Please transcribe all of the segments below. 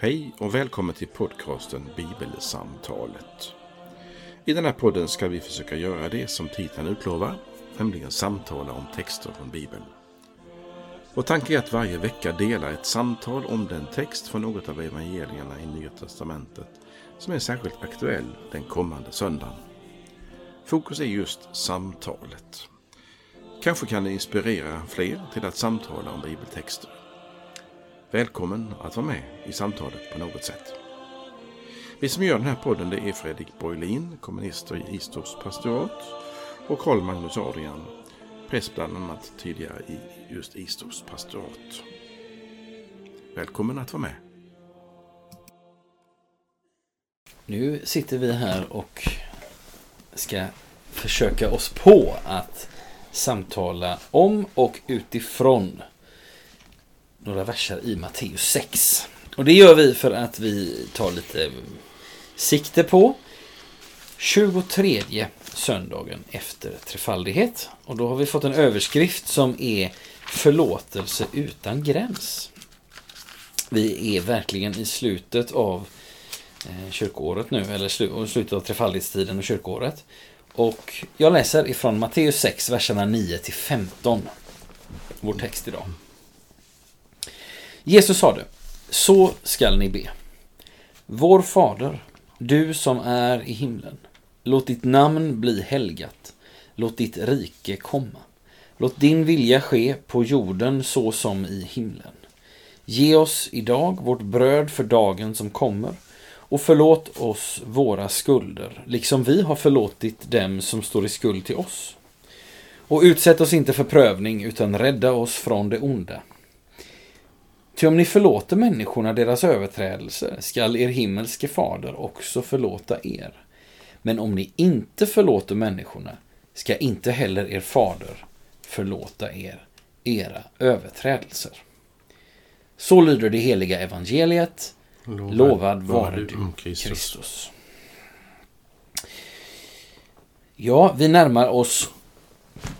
Hej och välkommen till podcasten Bibelsamtalet. I den här podden ska vi försöka göra det som titeln utlovar, nämligen samtala om texter från Bibeln. Vår tanke är att varje vecka dela ett samtal om den text från något av evangelierna i Nya Testamentet som är särskilt aktuell den kommande söndagen. Fokus är just samtalet. Kanske kan det inspirera fler till att samtala om bibeltexter. Välkommen att vara med i samtalet på något sätt. Vi som gör den här podden det är Fredrik Borglin, kommunister i Istorps pastorat och Karl Magnus Adrian, präst bland annat tidigare i just Istorps pastorat. Välkommen att vara med. Nu sitter vi här och ska försöka oss på att samtala om och utifrån några verser i Matteus 6. Och det gör vi för att vi tar lite sikte på 23 söndagen efter trefaldighet. Och då har vi fått en överskrift som är Förlåtelse utan gräns. Vi är verkligen i slutet av eh, kyrkoåret nu, eller slutet av trefaldighetstiden och kyrkoåret. Och jag läser ifrån Matteus 6, verserna 9 till 15. Vår text idag. Jesus sade, så skall ni be. Vår Fader, du som är i himlen. Låt ditt namn bli helgat. Låt ditt rike komma. Låt din vilja ske på jorden så som i himlen. Ge oss idag vårt bröd för dagen som kommer och förlåt oss våra skulder, liksom vi har förlåtit dem som står i skuld till oss. Och utsätt oss inte för prövning, utan rädda oss från det onda. Ty om ni förlåter människorna deras överträdelser skall er himmelske fader också förlåta er. Men om ni inte förlåter människorna ska inte heller er fader förlåta er era överträdelser. Så lyder det heliga evangeliet. Lovad, Lovad vare du, Kristus. Kristus. Ja, vi närmar oss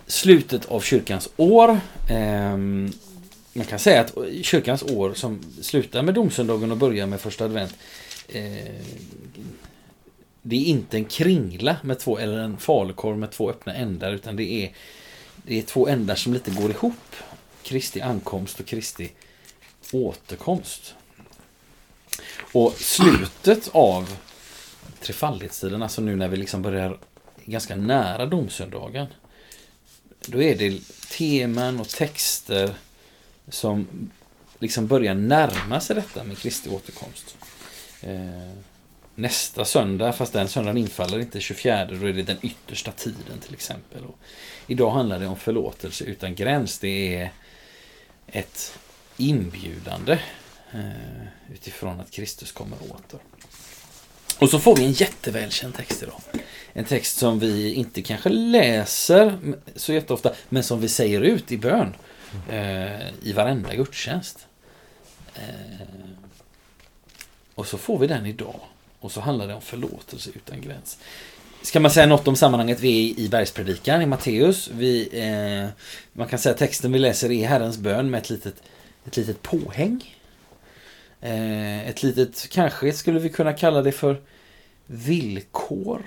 slutet av kyrkans år. Ehm, man kan säga att kyrkans år som slutar med domsöndagen och börjar med första advent eh, det är inte en kringla med två, eller en falukorv med två öppna ändar utan det är, det är två ändar som lite går ihop. Kristi ankomst och Kristi återkomst. Och slutet av trefaldighetstiden, alltså nu när vi liksom börjar ganska nära domsöndagen. Då är det teman och texter som liksom börjar närma sig detta med Kristi återkomst. Eh, nästa söndag, fast den söndagen infaller inte 24, då är det den yttersta tiden till exempel. Och idag handlar det om förlåtelse utan gräns. Det är ett inbjudande eh, utifrån att Kristus kommer åter. Och så får vi en jättevälkänd text idag. En text som vi inte kanske läser så jätteofta, men som vi säger ut i bön eh, i varenda gudstjänst. Eh, och så får vi den idag. Och så handlar det om förlåtelse utan gräns. Ska man säga något om sammanhanget? Vi är i bergspredikan i Matteus. Vi, eh, man kan säga att texten vi läser är Herrens bön med ett litet, ett litet påhäng. Eh, ett litet, kanske skulle vi kunna kalla det för villkor.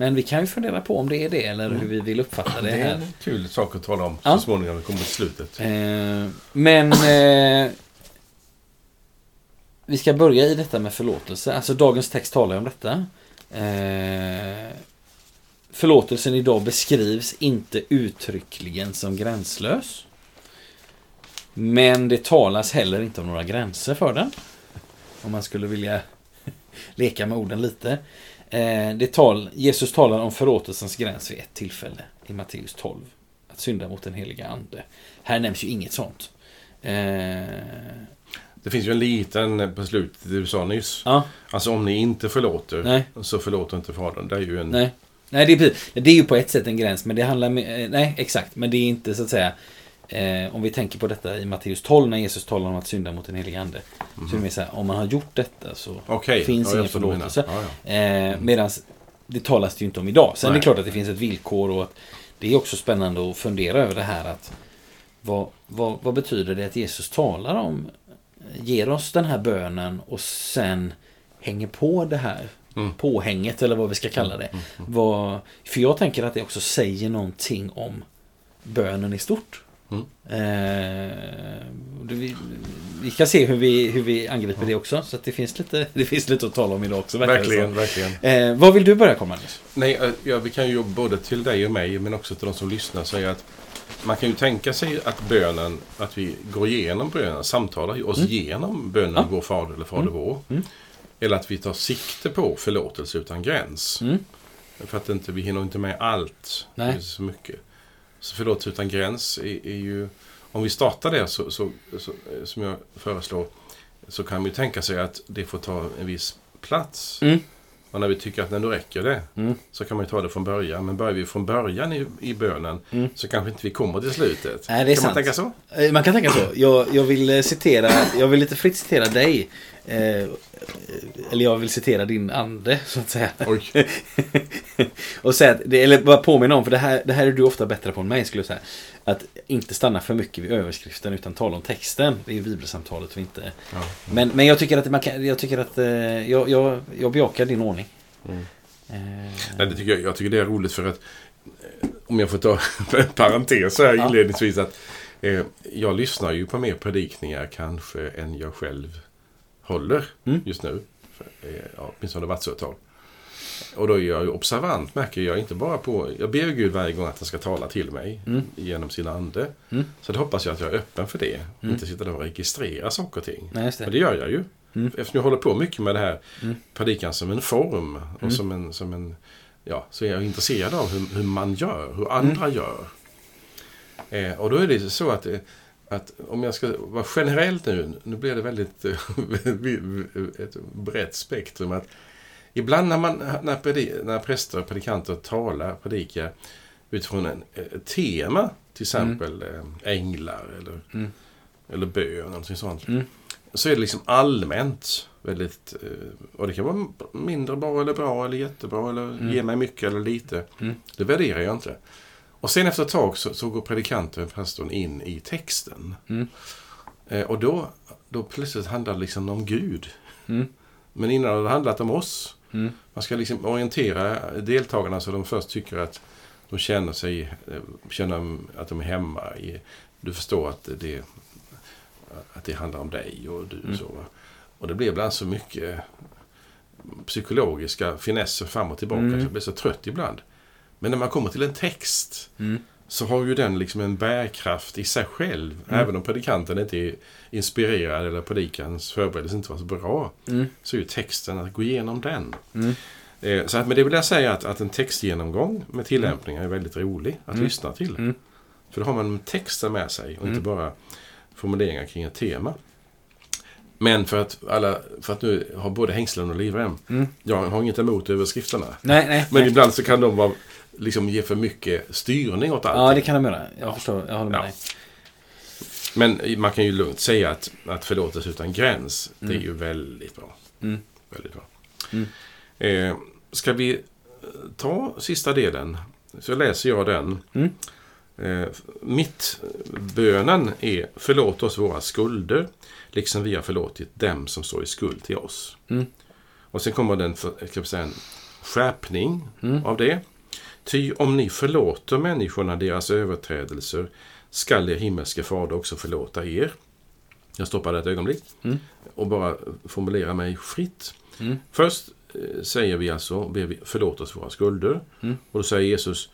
Men vi kan ju fundera på om det är det eller hur vi vill uppfatta det här. Det är en kul sak att tala om ja. så småningom när vi kommer till slutet. Eh, men eh, vi ska börja i detta med förlåtelse. Alltså dagens text talar om detta. Eh, förlåtelsen idag beskrivs inte uttryckligen som gränslös. Men det talas heller inte om några gränser för den. Om man skulle vilja leka med orden lite. Eh, det tal, Jesus talar om förlåtelsens gräns vid ett tillfälle i Matteus 12. Att synda mot den heliga ande. Här nämns ju inget sånt. Eh, det finns ju en liten på slutet du sa nyss. Ja. Alltså om ni inte förlåter nej. så förlåter inte Fadern. Det är ju en... Nej, nej det, är, det är ju på ett sätt en gräns. Men det handlar med, eh, Nej, exakt. Men det är inte så att säga Eh, om vi tänker på detta i Matteus 12 när Jesus talar om att synda mot den helige Ande. Mm. Så är det så här, om man har gjort detta så okay. finns ja, ingen förlåtelse. Ja, ja. Eh, Medan det talas det ju inte om idag. Sen Nej. är det klart att det finns ett villkor och att det är också spännande att fundera över det här att vad, vad, vad betyder det att Jesus talar om ger oss den här bönen och sen hänger på det här Mm. påhänget eller vad vi ska kalla det. Vad, för jag tänker att det också säger någonting om bönen i stort. Mm. Eh, vi, vi kan se hur vi, hur vi angriper det också. Så det, finns lite, det finns lite att tala om idag också. Verkligen, verkligen. Eh, vad vill du börja komma Magnus? Nej, eh, ja, vi kan ju både till dig och mig, men också till de som lyssnar, säga att man kan ju tänka sig att bönen, att vi går igenom bönen, samtalar oss igenom bönen Ja. Vår Fader eller Fader vår. Mm. Eller att vi tar sikte på förlåtelse utan gräns. Mm. För att inte, vi hinner inte med allt. Nej. Det är så mycket. Så förlåtelse utan gräns är, är ju... Om vi startar det så, så, så, som jag föreslår, så kan vi tänka sig att det får ta en viss plats. Mm. Och när vi tycker att när då räcker det, Mm. så kan man ju ta det från början. Men börjar vi från början i, i bönen Mm. så kanske inte vi kommer till slutet. Nej, det är kan sant. man tänka så? Eh, Man kan tänka så. Jag, jag vill eh, citera, jag vill lite fritt citera dig. Eh, eller jag vill citera din ande, så att säga. Och säga att, eller bara påminna om, för det här, det här är du ofta bättre på än mig, skulle jag säga. Att inte stanna för mycket vid överskriften, utan tala om texten. Det är ju bibelsamtalet och inte... Ja. Men, men jag tycker att man kan, jag tycker att, eh, jag, jag, jag bejakar din ordning. Mm. Eh, Nej, det tycker jag, jag tycker det är roligt för att eh, om jag får ta en parentes så här Ja. inledningsvis att eh, jag lyssnar ju på mer predikningar kanske än jag själv håller Mm. just nu. Eh, ja, åtminstone varit så ett tag. Och då är jag observant märker jag inte bara på, jag ber Gud varje gång att han ska tala till mig Mm. genom sin ande. Mm. Så det hoppas jag att jag är öppen för det. Mm. Inte sitta där och registrera saker och ting. nej, det. Och det gör jag ju. Mm. Eftersom jag håller på mycket med det här Mm. predikan som en form. Och Mm. som en, som en, ja, så är jag intresserad av hur, hur man gör, hur andra Mm. gör. Eh, och då är det så att, eh, att om jag ska vara generellt nu, nu blir det väldigt eh, ett brett spektrum. att Ibland när, man, när, predi, när präster och predikanter talar, predikar utifrån en, ett tema, till exempel eh, änglar eller, Mm. eller bön någonting sånt. Mm. Så är det liksom allmänt väldigt, eh, och det kan vara mindre bra eller bra eller jättebra eller Mm. ge mig mycket eller lite. Mm. Det värderar jag inte. Och sen efter ett tag så, så går predikanten, pastorn, in i texten. Mm. Eh, och då, då plötsligt handlar det liksom om Gud. Mm. Men innan har det handlat om oss. Mm. Man ska liksom orientera deltagarna så de först tycker att de känner sig, eh, känner att de är hemma. I, du förstår att det, att det handlar om dig och du. Mm. Så, och det blir ibland så mycket psykologiska finesser fram och tillbaka. Mm. Så jag blir så trött ibland. Men när man kommer till en text Mm. så har ju den liksom en bärkraft i sig själv. Mm. Även om predikanten inte är inspirerad eller predikans förberedelse inte var så bra. Mm. Så är ju texten att gå igenom den. Mm. Eh, Så att med det vill jag säga att, att en textgenomgång med tillämpningar är väldigt rolig att Mm. lyssna till. Mm. För då har man texten med sig och inte bara formuleringar kring ett tema. Men för att, alla, för att nu ha både hängslen och livrem. Mm. Jag har inget emot överskrifterna. Nej, nej. Men nej. ibland så kan de vara, liksom ge för mycket styrning åt allt. Ja, det kan de göra. Jag Ja. förstår. Jag håller med Ja. dig. Men man kan ju lugnt säga att, att förlåtelse utan gräns, det är Mm. ju väldigt bra. Mm. Väldigt bra. Mm. Eh, ska vi eh, ta sista delen? Så läser jag den. Mm. Eh, mitt bönen är förlåt oss våra skulder, liksom vi har förlåtit dem som står i skuld till oss. Mm. Och sen kommer den vi säga, en skärpning Mm. av det. Ty om ni förlåter människorna deras överträdelser skall er himmelske fader också förlåta er. Jag stoppar det ett ögonblick Mm. och bara formulerar mig fritt. Mm. Först eh, säger vi alltså, ber vi, förlåt oss våra skulder. Mm. Och då säger Jesus,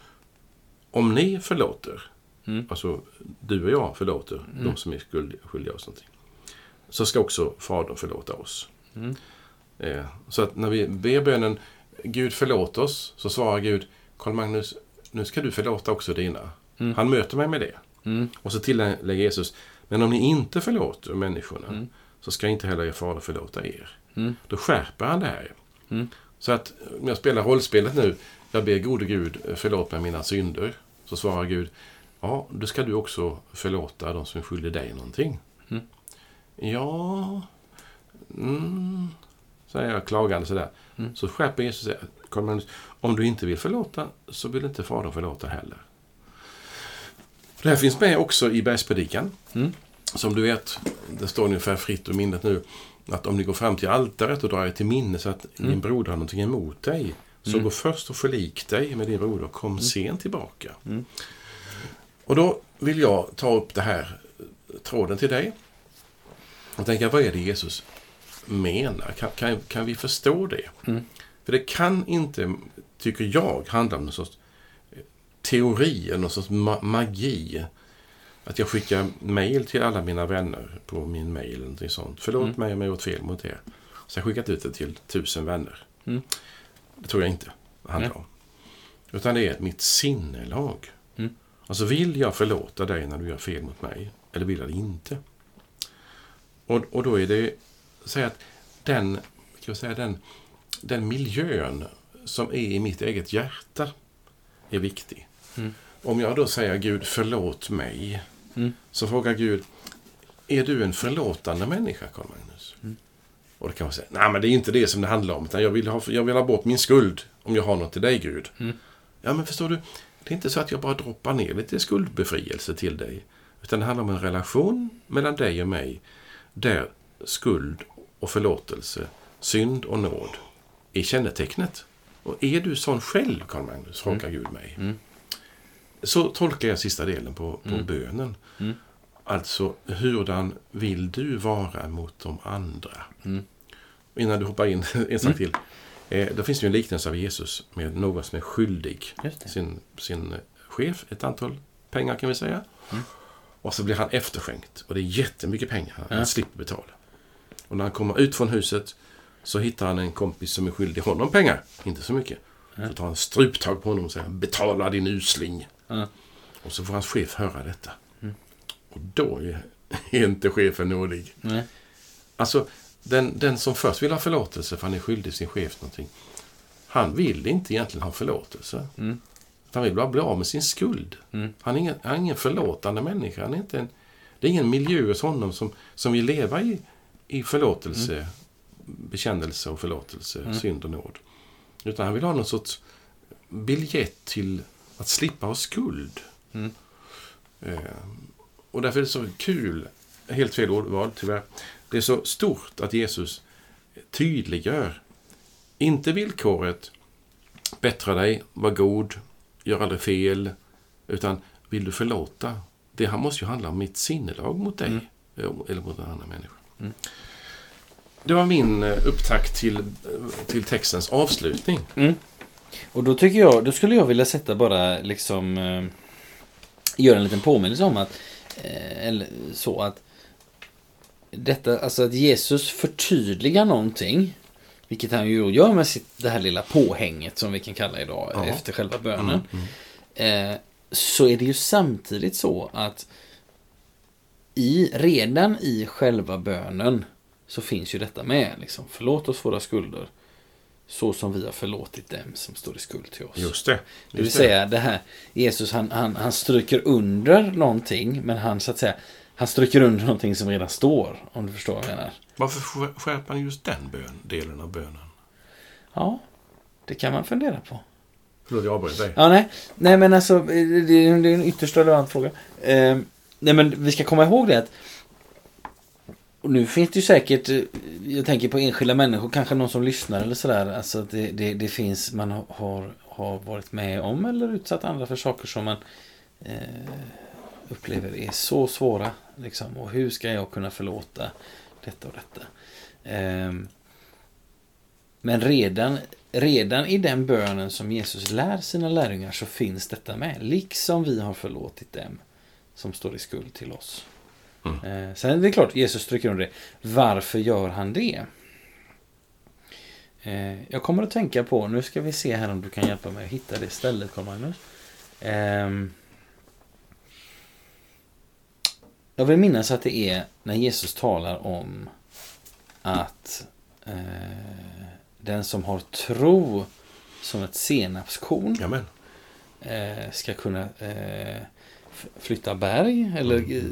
om ni förlåter, Mm. alltså du och jag förlåter Mm. de som är skuld- skyldiga oss någonting. Så ska också Fadern förlåta oss. Mm. Eh, så att när vi ber bönen Gud förlåt oss, så svarar Gud Karl Magnus, nu ska du förlåta också dina. Mm. Han möter mig med det. Mm. Och så tillägger Jesus, men om ni inte förlåter människorna Mm. så ska inte heller er fader förlåta er. Mm. Då skärper han det här. Mm. Så att om jag spelar rollspelet nu, jag ber gode Gud förlåt mig mina synder. Så svarar Gud, ja, då ska du också förlåta de som skyldiga dig någonting. Mm. Ja, mm, säger jag klagande sådär. Mm. Så skärper Jesus sig. Karl Magnus, om du inte vill förlåta så vill inte Fadern förlåta heller. Det här finns med också i Bergspredikan. Mm. som du vet, det står ungefär fritt ur minnet nu, att om ni går fram till altaret och drar er till minne så att din broder har någonting emot dig, så gå först och förlik dig med din broder och kom sen tillbaka. Och då vill jag ta upp det här tråden till dig och tänka, vad är det Jesus menar? Kan, kan, kan vi förstå det? För det kan inte, tycker jag, handla om någon sorts teori eller någon sorts ma- magi. Att jag skickar mejl till alla mina vänner på min mejl eller någonting sånt. Förlåt mig om jag gjort fel mot er. Så jag skickat ut det till tusen vänner. Mm. Det tror jag inte det handlar Nej. om. Utan det är mitt sinnelag. Mm. Alltså vill jag förlåta dig när du gör fel mot mig? Eller vill jag det inte? Och, och då är det, säg att den, ska jag säga, den, den miljön som är i mitt eget hjärta är viktig. Mm. Om jag då säger Gud, förlåt mig. Mm. Så frågar Gud, är du en förlåtande människa, Carl Magnus? Mm. Och då kan man säga, nej men det är inte det som det handlar om. Utan jag vill ha, jag vill ha bort min skuld om jag har något till dig, Gud. Mm. Ja, men förstår du, det är inte så att jag bara droppar ner lite skuldbefrielse till dig. Utan det handlar om en relation mellan dig och mig. Där skuld och förlåtelse, synd och nåd är kännetecknet. Och är du sån själv, Carl Magnus, frågar Gud mig. Mm. Så tolkar jag sista delen på, på Mm. bönen. Mm. Alltså, hurdan vill du vara mot de andra? Mm. Innan du hoppar in en sak Mm. till. Eh, då finns det ju en liknelse av Jesus med någon som är skyldig sin, sin chef ett antal pengar kan vi säga. Mm. Och så blir han efterskänkt. Och det är jättemycket pengar. Han Ja. slipper betala. Och när han kommer ut från huset så hittar han en kompis som är skyldig honom pengar. Inte så mycket. Så tar han struptag på honom och säger betala din usling. Ja. Och så får hans chef höra detta. Mm. Och då är, är inte chefen nådig. Nej. Alltså, den, den som först vill ha förlåtelse för han är skyldig sin chef någonting. Han vill inte egentligen ha förlåtelse. Mm. Han vill bara bli av med sin skuld. Mm. Han, är ingen, han är ingen förlåtande människa. Han är inte en, det är ingen miljö hos honom som, som vill leva i, i förlåtelse, bekännelse och förlåtelse, Mm. synd och nåd. Utan han vill ha någon sorts biljett till att slippa ha skuld. Mm. Eh, och därför är det så kul, helt fel ordval tyvärr, det är så stort att Jesus tydliggör, inte villkoret bättra dig, var god, gör aldrig fel, utan vill du förlåta? Det här måste ju handla om mitt sinnelag mot dig, Mm. eller mot en annan människa. Mm. Det var min eh, upptakt till, till textens avslutning. Mm. Och då tycker jag, då skulle jag vilja sätta bara liksom eh, göra en liten påminnelse om att eh, eller så att detta, alltså att Jesus förtydligar någonting vilket han ju gör med sitt, det här lilla påhänget som vi kan kalla idag Ja. efter själva bönen. Mm, mm. Eh, så är det ju samtidigt så att i, redan i själva bönen så finns ju detta med. Liksom, förlåt oss våra skulder så som vi har förlåtit dem som står i skuld till oss. Just det. det vill Just säga det här, Jesus han, han, han stryker under någonting men han så att säga han stryker under någonting som redan står, om du förstår vad jag menar. Varför skär- skärper han just den bön, delen av bönen? Ja, det kan man fundera på. Förlåt, jag avbröt dig. Ja, nej. Nej, men alltså, det är, det är en ytterst relevant fråga. Eh, nej, men vi ska komma ihåg det att och nu finns det ju säkert, eh, jag tänker på enskilda människor, kanske någon som lyssnar eller sådär. Alltså att det, det, det finns, man har- har, varit med om eller utsatt andra för saker som man eh, upplever är så svåra. Liksom. Och hur ska jag kunna förlåta detta och detta? Eh, men redan, redan i den bönen som Jesus lär sina lärjungar så finns detta med. Liksom vi har förlåtit dem som står i skuld till oss. Mm. Eh, sen är det klart, Jesus stryker under det. Varför gör han det? Eh, jag kommer att tänka på, nu ska vi se här om du kan hjälpa mig att hitta det stället, Carl Magnus. Ehm, jag vill minnas att det är när Jesus talar om att eh, den som har tro som ett senapskorn Jamen. eh, ska kunna flytta berg eller eh,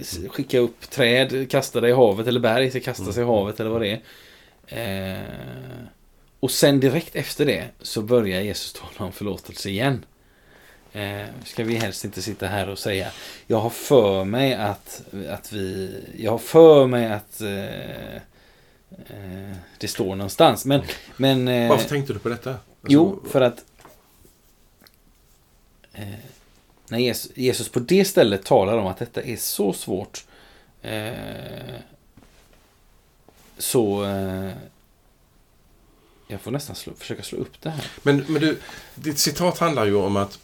s- skicka upp träd, kasta det i havet eller berg ska kasta sig i havet eller vad det är. Eh, och sen direkt efter det så börjar Jesus tala om förlåtelse igen. eh, ska vi helst inte sitta här och säga jag har för mig att, att vi, jag har för mig att eh, eh, det står någonstans. Men, men eh, Varför tänkte du på detta? Alltså, Jo, för att när Jesus, Jesus på det stället talar om att detta är så svårt eh, så eh, jag får nästan slå, försöka slå upp det här. Men, men du, ditt citat handlar ju om att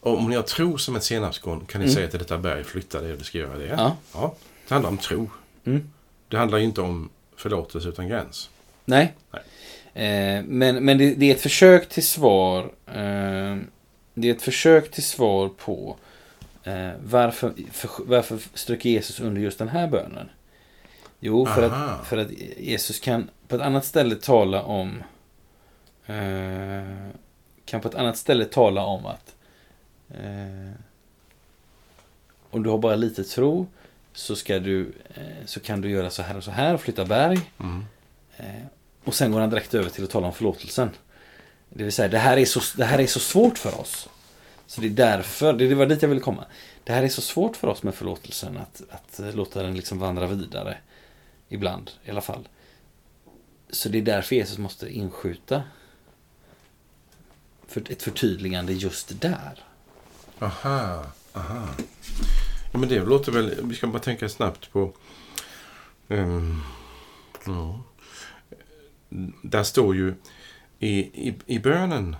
om ni har tro som ett senapskorn kan ni Mm. säga till detta berg flytta dig och det ska göra det. Ja. ja. Det handlar om tro. Mm. Det handlar ju inte om förlåtelse utan gräns. Nej. Nej. Eh, men men det, det är ett försök till svar. Eh, det är ett försök till svar på eh, varför, för, varför stryker Jesus under just den här bönen? Jo, för Aha. att, för att Jesus kan på ett annat ställe tala om eh, kan på ett annat ställe tala om att eh, om du har bara lite tro så ska du eh, så kan du göra så här och så här och flytta berg. Mm. Eh, och sen går han direkt över till att tala om förlåtelsen. Det vill säga, det här är så, det här är så svårt för oss. Så det är därför, det var dit jag ville komma. Det här är så svårt för oss med förlåtelsen att, att låta den liksom vandra vidare. Ibland i alla fall. Så det är därför Jesus måste inskjuta för ett förtydligande just där. Aha, aha. Ja, men det låter väl... Vi ska bara tänka snabbt på... Um, ja. Där står ju... I, i, I bönen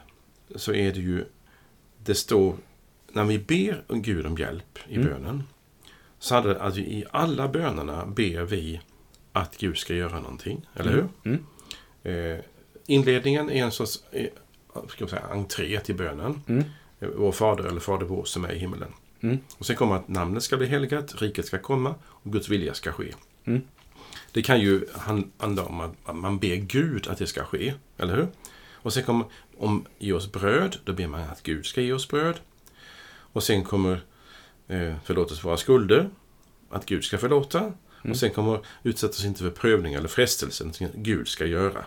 så är det ju... Det står... När vi ber Gud om hjälp i Mm. bönen så hade det att vi i alla bönerna ber vi att Gud ska göra någonting. Eller hur? Mm. Eh, inledningen är en sorts eh, ska jag säga, entré till bönen. Mm. Eh, Vår fader eller fader vår som är i himmelen. Mm. Och sen kommer att namnet ska bli helgat, riket ska komma och Guds vilja ska ske. Mm. Det kan ju han- handla om att man ber Gud att det ska ske, eller hur? Och sen kommer, om ge oss bröd, då ber man att Gud ska ge oss bröd. Och sen kommer eh, förlåt oss våra skulder, att Gud ska förlåta. Mm. Och sen kommer utsätta oss inte för prövning eller frestelse, någonting Gud ska göra.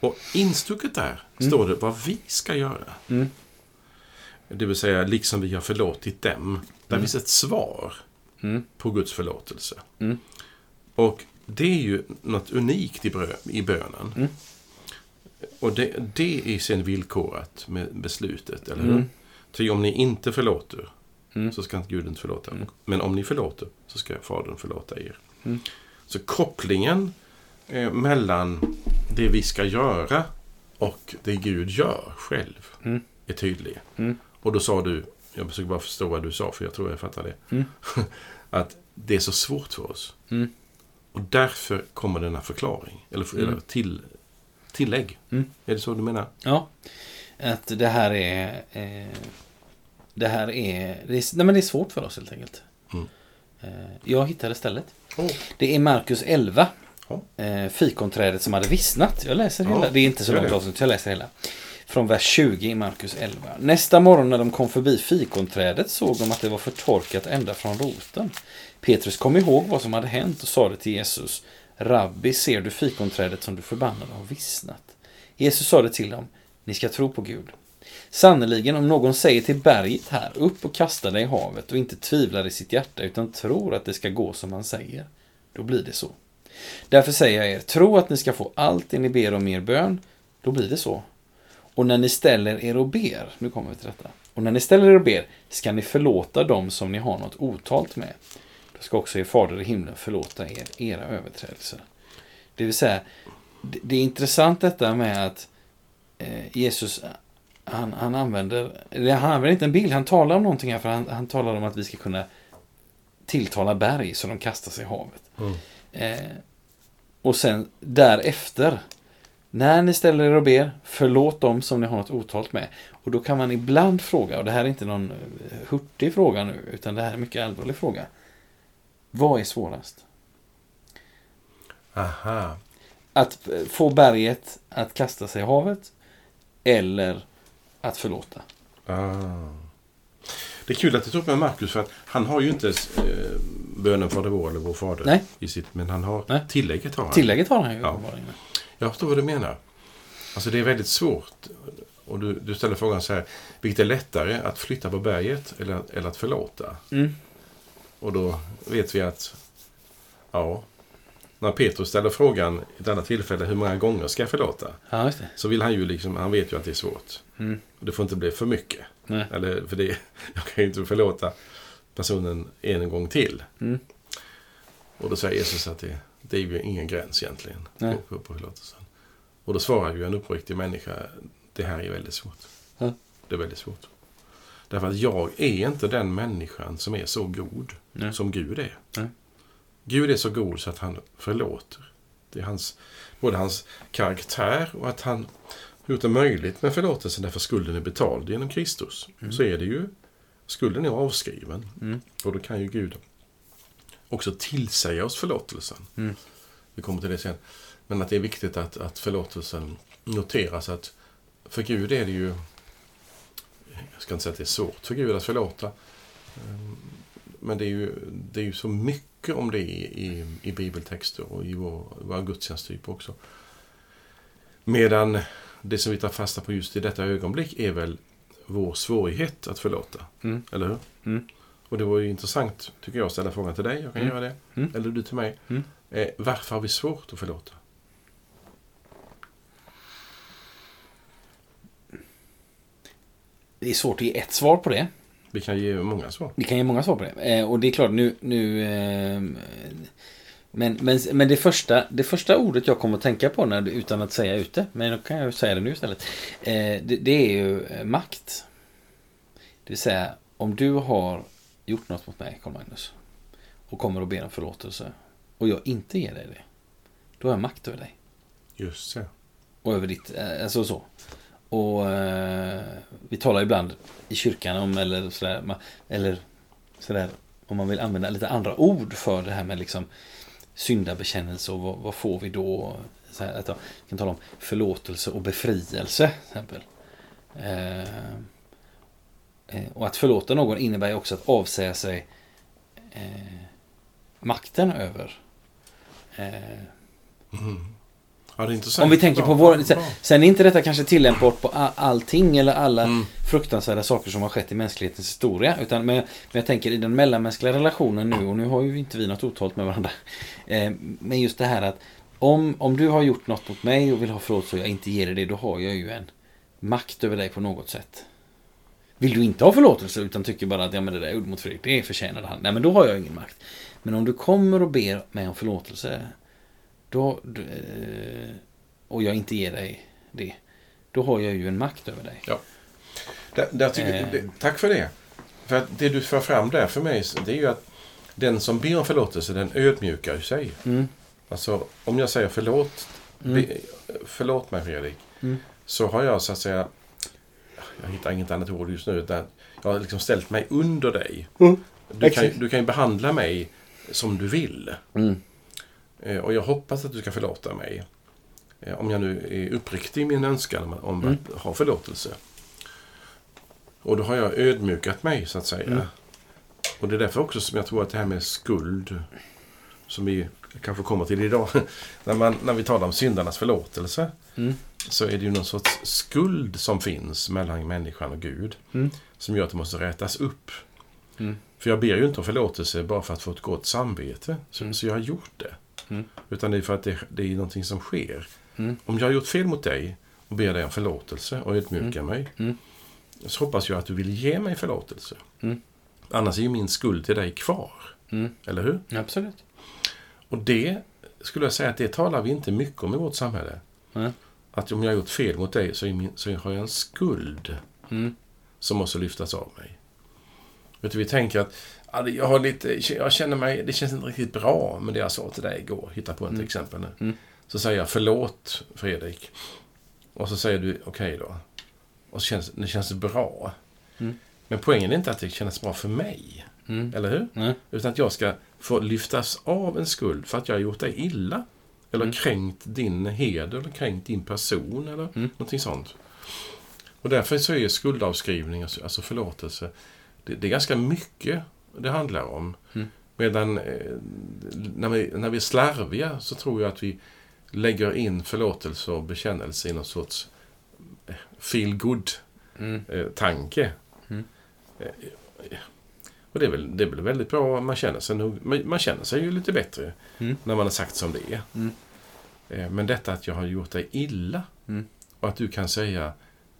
Och instucket där står det vad vi ska göra. Mm. Det vill säga, liksom vi har förlåtit dem. Där finns ett svar Mm. på Guds förlåtelse. Mm. Och det är ju något unikt i, brö- i bönen. Mm. Och det, det är sen villkorat med beslutet, eller hur? Mm. Ty om ni inte förlåter Mm. så ska inte Gud inte förlåta. Mm. Men om ni förlåter så ska Fadern förlåta er. Mm. Så kopplingen eh, mellan det vi ska göra och det Gud gör själv Mm. är tydlig. Mm. Och då sa du, jag försöker bara förstå vad du sa för jag tror jag fattar det. Att det är så svårt för oss. Och därför kommer denna förklaring, eller, Mm. eller till, tillägg. Mm. Är det så du menar? Ja, att det här är... Eh, det här är... Det är, nej men det är svårt för oss helt enkelt. Mm. Eh, jag hittade stället. Oh. Det är Markus 11. Ja. Eh, fikonträdet som hade vissnat. Jag läser Ja, hela. Det är inte så långt avsnitt, jag läser hela. Från vers 20 i Markus 11. Nästa morgon när de kom förbi fikonträdet såg de att det var förtorkat ända från roten. Petrus kom ihåg vad som hade hänt och sade till Jesus Rabbi, ser du fikonträdet som du förbannade har vissnat? Jesus sade till dem, ni ska tro på Gud. Sannerligen, om någon säger till berget här, upp och kasta dig i havet och inte tvivlar i sitt hjärta utan tror att det ska gå som han säger, då blir det så. Därför säger jag er, tro att ni ska få allt det ni ber om i er bön, då blir det så. Och när ni ställer er och ber, nu kommer vi till detta. Och när ni ställer er och ber, ska ni förlåta dem som ni har något otalt med. Då ska också er fader i himlen förlåta er era överträdelser. Det vill säga, det, är intressant detta med att eh, Jesus, han, han använder, han använder inte en bild, han talar om någonting här, för han, han talar om att vi ska kunna tilltala berg så de kastar sig i havet. Mm. Eh, och sen därefter, när ni ställer er och ber, förlåt dem som ni har något otalt med. Och då kan man ibland fråga, och det här är inte någon eh, hurtig fråga nu, utan det här är en mycket allvarlig fråga. Vad är svårast? Aha. Att få berget att kasta sig i havet, eller att förlåta? Ah. Det är kul att du tog med Markus för att han har ju inte eh, bönen Fader vår eller Vår Fader Nej. i sitt, men han har Nej. tillägget har han. Tillägget har han ju Ja. Jag förstår vad du menar. Alltså det är väldigt svårt Och du, du ställer frågan så här, vilket är lättare, att flytta på berget eller, eller att förlåta? Mm. Och då vet vi att, ja, när Petrus ställer frågan i ett annat tillfälle, hur många gånger ska jag förlåta? Ja. Så vill han ju liksom, han vet ju att det är svårt. Mm. Och det får inte bli för mycket. Nej. Eller, för det, jag kan ju inte förlåta personen en gång till. Mm. Och då säger Jesus att det, det är ju ingen gräns egentligen Nej. på, på, på förlåtelsen. Och då svarar ju en uppriktig människa, det här är väldigt svårt. Ja. Det är väldigt svårt. Därför att jag är inte den människan som är så god Nej. som Gud är. Nej. Gud är så god så att han förlåter. Det är hans, både hans karaktär och att han gjort det möjligt med förlåtelsen därför skulden är betald genom Kristus. Så är det ju. Skulden är avskriven. Mm. Och då kan ju Gud också tillsäga oss förlåtelsen. Mm. Vi kommer till det sen. Men att det är viktigt att, att förlåtelsen noteras att för Gud är det ju jag ska inte säga att det är svårt för Gud att förlåta. Ehm, Men det är ju, det är ju så mycket om det i, i, i bibeltexter och i vår, våra gudstjänsttyper också. Medan det som vi tar fasta på just i detta ögonblick är väl vår svårighet att förlåta. Mm. Eller hur? Mm. Och det var ju intressant, tycker jag, att ställa frågan till dig. Jag kan Mm. göra det. Mm. Eller du till mig. Mm. Eh, varför har vi svårt att förlåta? Det är svårt att ge ett svar på det. Vi kan ge många svar. Vi kan ge många svar på det. Eh, och det är klart nu... nu eh, men, men, men det, första, det första ordet jag kommer att tänka på när, utan att säga ut det, men då kan jag säga det nu istället. Eh, det, det är ju eh, makt. Det vill säga, om du har gjort något mot mig, Carl Magnus, och kommer och ber om förlåtelse, och jag inte ger dig det, då har jag makt över dig. Just det. Och över ditt, alltså så. Och eh, vi talar ibland i kyrkan om, eller sådär, eller sådär, om man vill använda lite andra ord för det här med liksom syndabekännelse och vad, vad får vi då? Så här, att, jag vi kan tala om förlåtelse och befrielse till exempel. Eh, eh, och att förlåta någon innebär ju också att avsäga sig eh, makten över eh, mm. Ja, om vi tänker på vår... Sen är inte detta kanske tillämpbart på allting eller alla Mm. fruktansvärda saker som har skett i mänsklighetens historia. Utan, men, men jag tänker i den mellanmänskliga relationen nu, och nu har ju inte vi något otalt med varandra. Eh, men just det här att om, om du har gjort något mot mig och vill ha förlåtelse och jag inte ger dig det, då har jag ju en makt över dig på något sätt. Vill du inte ha förlåtelse utan tycker bara att ja, men det där jag gjorde mot Fredrik, det förtjänade han. Nej, men då har jag ingen makt. Men om du kommer och ber mig om förlåtelse då, eh, och jag inte ger dig det, då har jag ju en makt över dig. Där, där tycker, Eh. det, tack för det. För att det du för fram där för mig, det är ju att den som ber om förlåtelse, den ödmjukar ju sig. Mm. Alltså, om jag säger förlåt, Mm. be, förlåt mig Fredrik, Mm. så har jag så att säga, jag hittar inget annat ord just nu, utan jag har liksom ställt mig under dig. Mm. Du, kan, du kan ju behandla mig som du vill. Mm. Eh, Och jag hoppas att du ska förlåta mig. Eh, Om jag nu är uppriktig i min önskan om- Mm. att ha förlåtelse. Och då har jag ödmjukat mig så att säga. Mm. Och det är därför också som jag tror att det här med skuld, som vi kanske kommer till idag, när, man, när vi talar om syndarnas förlåtelse, Mm. så är det ju någon sorts skuld som finns mellan människan och Gud, Mm. som gör att det måste rätas upp. Mm. För jag ber ju inte om förlåtelse bara för att få ett gott samvete, så, Mm. så jag har gjort det. Mm. Utan det är för att det, det är någonting som sker. Mm. Om jag har gjort fel mot dig och ber dig om förlåtelse och ödmjukar mig, Mm. så hoppas jag att du vill ge mig förlåtelse. Mm. Annars är ju min skuld till dig kvar. Mm. Eller hur? Absolut. Och det skulle jag säga att det talar vi inte mycket om i vårt samhälle. Att om jag har gjort fel mot dig så, min, så har jag en skuld Mm. som måste lyftas av mig. Vet du, vi tänker att det- jag, har lite, jag känner mig, det känns inte riktigt bra med det jag sa till dig igår. Hitta på ett Mm. exempel nu. Mm. Så säger jag förlåt Fredrik. Och så säger du okej då. Och så känns det känns bra. Mm. Men poängen är inte att det känns bra för mig. Mm. Eller hur? Nej. Utan att jag ska få lyftas av en skuld för att jag har gjort dig illa. Eller Mm. kränkt din heder eller kränkt din person eller Mm. någonting sånt. Och därför så är skuldavskrivning, alltså alltså förlåtelse, det, det är ganska mycket det handlar om. Mm. Medan eh, när, vi, när vi är slarviga så tror jag att vi lägger in förlåtelse och bekännelse i någon sorts feel good Mm. eh, tanke. Mm. Eh, eh, Och det är, väl, det är väl väldigt bra, man känner sig, nog, man man känner sig ju lite bättre Mm. när man har sagt som det är. Mm. Eh, Men detta att jag har gjort dig illa Mm. och att du kan säga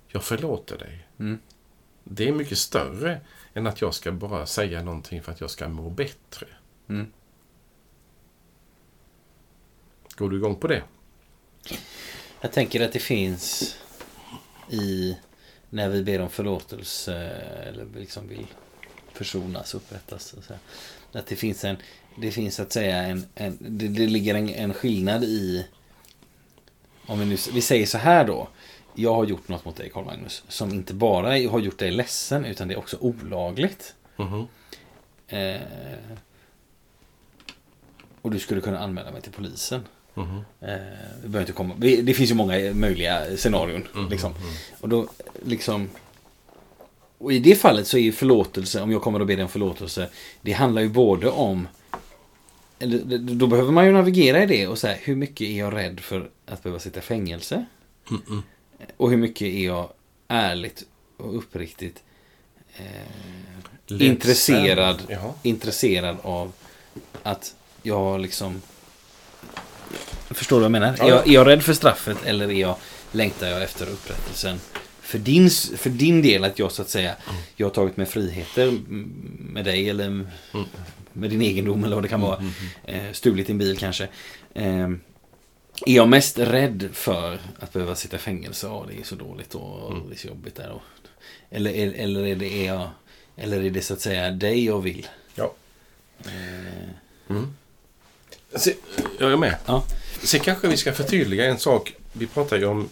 jag förlåter dig. Det är mycket större än att jag ska bara säga någonting för att jag ska må bättre. Mm. Går du igång på det? Jag tänker att det finns i när vi ber om förlåtelse eller liksom vill försonas, upprättas. Så att det finns en, det finns så att säga en, en det, det ligger en, en skillnad i om vi nu vi säger så här då. Jag har gjort något mot dig Carl Magnus som inte bara har gjort dig ledsen utan det är också olagligt. Mhm. Eh, och du skulle kunna anmäla mig till polisen. Mhm. Eh, vi inte komma. Det finns ju många möjliga scenarion. Mhm. Liksom. Och då liksom. Och i det fallet så är ju förlåtelse, om jag kommer att be dig om förlåtelse. Det handlar ju både om. Då behöver man ju navigera i det och säga hur mycket är jag rädd för att behöva sitta i fängelse? Mm-mm. Och hur mycket är jag ärligt och uppriktigt eh, intresserad, Jaha. intresserad av att jag liksom... Förstår du vad jag menar? Ja. Är, jag, är jag rädd för straffet eller är jag, längtar jag efter upprättelsen? För din, för din del att jag så att säga, jag har tagit mig friheter mm, med dig eller Mm. med din egendom eller vad det kan vara. Eh, stulit din bil kanske. Eh, är jag mest rädd för att behöva sitta i fängelse? Ja, det är så dåligt och Mm. det är så jobbigt där. Och, eller, eller, är det, är jag, eller är det så att säga dig jag vill? Ja. Eh, Mm. Se, jag är med. Ja. Sen kanske vi ska förtydliga en sak. Vi pratar ju om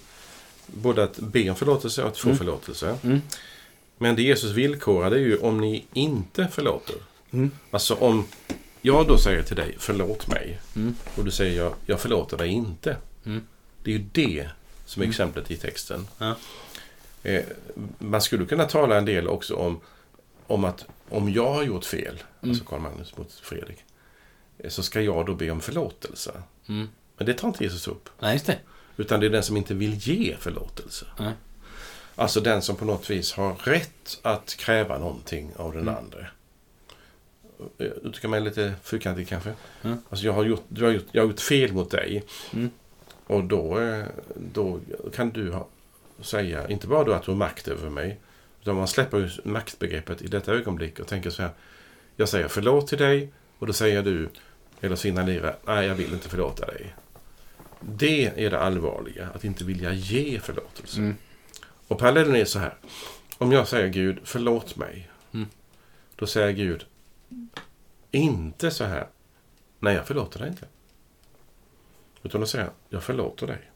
både att be om förlåtelse och att få Mm. förlåtelse. Mm. Men det Jesus villkorade är ju om ni inte förlåter. Mm. Alltså om jag då säger till dig förlåt mig Mm. och du säger jag, jag förlåter dig inte. Mm. Det är ju det som är Mm. exemplet i texten. Ja. Eh, man skulle kunna tala en del också om, om att om jag har gjort fel, Mm. alltså Karl Magnus mot Fredrik, eh, så ska jag då be om förlåtelse. Mm. Men det tar inte Jesus upp. Nej, just det. Utan det är den som inte vill ge förlåtelse. Nej. Alltså den som på något vis har rätt att kräva någonting av den Mm. andra. Jag uttrycker mig lite fyrkantigt kanske. Mm. Alltså jag har, gjort, du har gjort, jag har gjort fel mot dig. Mm. Och då, eh, då kan du ha, säga, inte bara då att du har makt över mig. Utan man släpper maktbegreppet i detta ögonblick och tänker så här. Jag säger förlåt till dig och då säger du, eller signalerar, nej jag vill inte förlåta dig. Det är det allvarliga, att inte vilja ge förlåtelse. Mm. Och parallellen är så här. Om jag säger Gud, förlåt mig. Mm. Då säger Gud, inte så här. Nej, jag förlåter dig inte. Utan då säger jag, förlåter dig.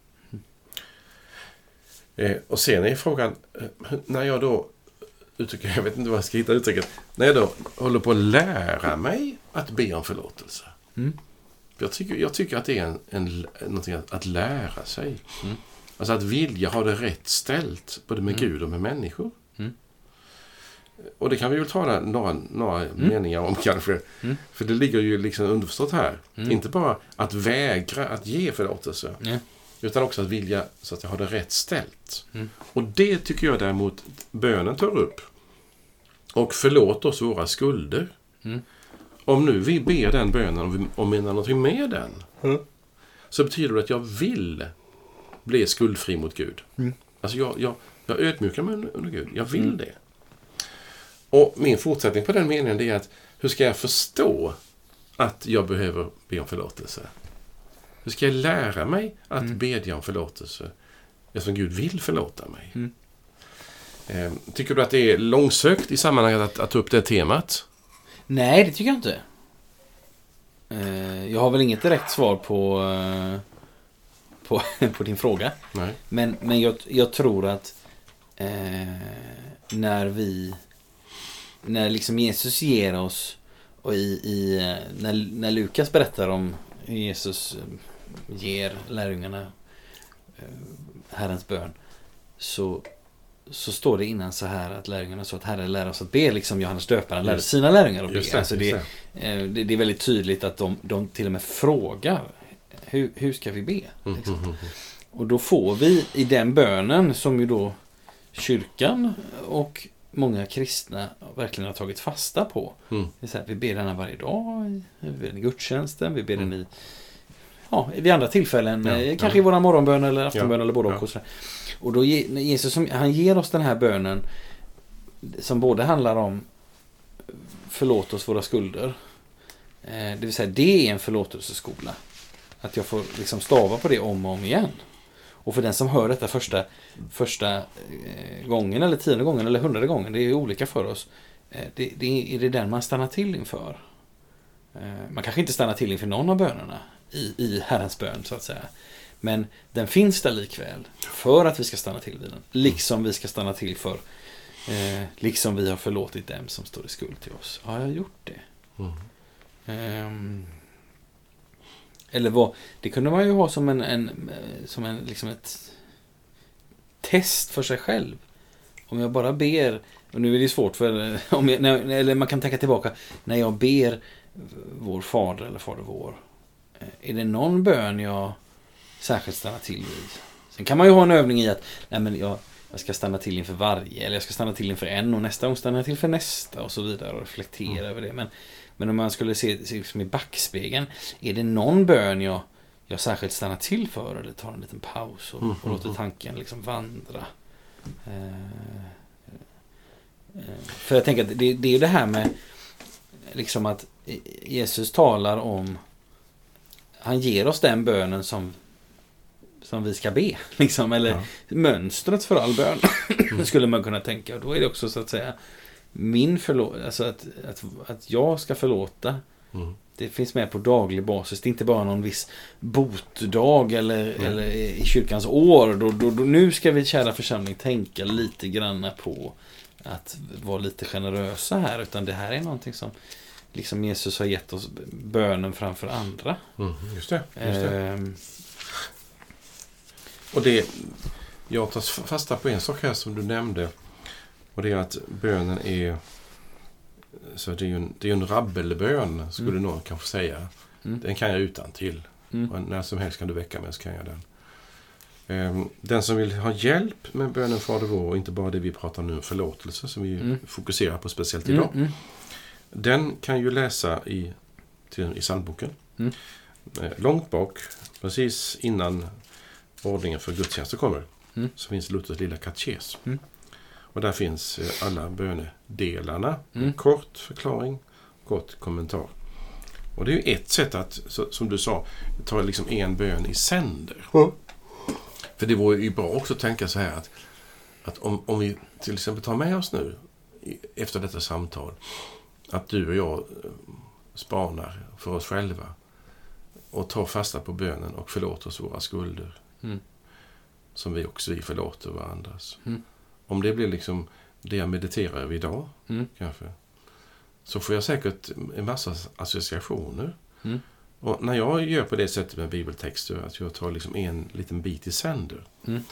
Eh, och sen är frågan, eh, när jag då uttrycker, jag vet inte vad jag ska hitta uttrycket. När jag då håller på att lära mig att be om förlåtelse. Mm. Jag, tycker, jag tycker att det är en, en, någonting att, att lära sig. Mm. Alltså att vilja ha det rätt ställt, både med Mm. Gud och med människor. Mm. Och det kan vi väl tala några, några meningar om kanske. Mm. För det ligger ju liksom underförstått här. Mm. Inte bara att vägra att ge förlåtelse. Ja. Utan också att vilja så att jag har det rätt ställt. Mm. Och det tycker jag däremot bönen tar upp. Och förlåt oss våra skulder. Mm. Om nu vi ber den bönen och menar någonting med den. Mm. Så betyder det att jag vill bli skuldfri mot Gud. Mm. Alltså jag, jag, jag ödmjukar mig under Gud. Jag vill Mm. det. Och min fortsättning på den meningen är att hur ska jag förstå att jag behöver be om förlåtelse? Hur ska jag lära mig att Mm. bedja om förlåtelse eftersom Gud vill förlåta mig? Mm. Eh, Tycker du att det är långsökt i sammanhanget att, att ta upp det temat? Nej, det tycker jag inte. Eh, Jag har väl inget direkt svar på, eh, på, på din fråga. Nej. Men, men jag, jag tror att eh, när vi... När liksom Jesus ger oss och i, i när, när Lukas berättar om hur Jesus eh, ger lärjungarna eh, Herrens bön. Så, så står det innan så här att lärjungarna sa att Herre lär oss att be liksom Johannes döparen lärde sina lärjungar att be. Det, alltså det. eh, det, det är väldigt tydligt att de, de till och med frågar hur, hur ska vi be? Mm, Liksom. mm, mm. Och då får vi i den bönen som ju då kyrkan och många kristna verkligen har tagit fasta på. Mm. Det är så här, vi ber den här varje dag, vi ber den i gudstjänsten, vi ber den Mm. i ja, vid andra tillfällen. Ja, eh, kanske ja. i våran morgonbön eller aftonbön Ja, eller både och. Och, och då Jesus han ger oss den här bönen som både handlar om förlåt oss våra skulder. Eh, det vill säga det är en förlåtelseskola. Att jag får liksom stava på det om och om igen. Och för den som hör detta första, första eh, gången eller tionde gången eller hundrade gången, det är ju olika för oss. Eh, det, det är, det den man stannar till inför. Eh, man kanske inte stannar till inför någon av bönerna i, i Herrens bön så att säga. Men den finns där likväl för att vi ska stanna till vid den. Liksom vi ska stanna till för eh, liksom vi har förlåtit dem som står i skuld till oss. Har jag gjort det? Mm. Ehm, eller vad, det kunde man ju ha som en, en, eh, som en liksom ett test för sig själv. Om jag bara ber, och nu är det svårt för, om jag, eller man kan tänka tillbaka, när jag ber vår fader eller fader vår. eh, Är det någon bön jag särskilt stannar till vid? Sen kan man ju ha en övning i att, nej men jag, jag ska stanna till inför varje, eller jag ska stanna till inför en och nästa gång stannar jag till för nästa och så vidare och reflektera Mm. över det. Men, men om man skulle se, liksom i backspegeln, är det någon bön jag, jag särskilt stannar till för eller tar en liten paus och, Mm, och låter mm, tanken liksom vandra? Eh, eh, för jag tänker att det, det är ju det här med liksom att Jesus talar om han ger oss den bönen som som vi ska be. Liksom, eller Ja. mönstret för all bön. skulle man kunna tänka. Och då är det också så att säga min förlåt, alltså att, att, att jag ska förlåta. Mm. Det finns med på daglig basis. Det är inte bara någon viss botdag eller, Mm. eller i kyrkans år. Då, då, då, nu ska vi, kära församling, tänka lite granna på att vara lite generösa här. Utan det här är någonting som liksom Jesus har gett oss bönen framför andra. Mm. Just det. Just det. Ehm, Och det, jag tar fasta på en sak här som du nämnde. Och det är att bönen är... Så det är ju en, det är en rabbelbön, skulle Mm. någon kanske säga. Mm. Den kan jag utan till. Mm. När som helst kan du väcka mig så kan jag den. Ehm, Den som vill ha hjälp med bönen Fader vår och inte bara det vi pratar nu om förlåtelse som vi Mm. fokuserar på speciellt Mm, idag. mm, Den kan ju läsa i, till, i psalmboken. Mm. Eh, Långt bak, precis innan ordningen för gudstjänster kommer, Mm. så finns Luthers lilla katekes. Mm. Och där finns eh, alla bönedelarna. Mm. Kort förklaring, kort kommentar. Och det är ju ett sätt att, som du sa, ta liksom en bön i sänder. För det vore ju bra också att tänka så här att, att om, om vi till exempel tar med oss nu efter detta samtal att du och jag eh, spanar för oss själva och tar fasta på bönen och förlåter oss våra skulder Mm. som vi också vi förlåter varandras. Mm. Om det blir liksom det jag mediterar över idag mm, kanske så får jag säkert en massa associationer. Mm. Och när jag gör på det sättet med bibeltexter, att jag tar liksom en liten bit i sänder, Mm.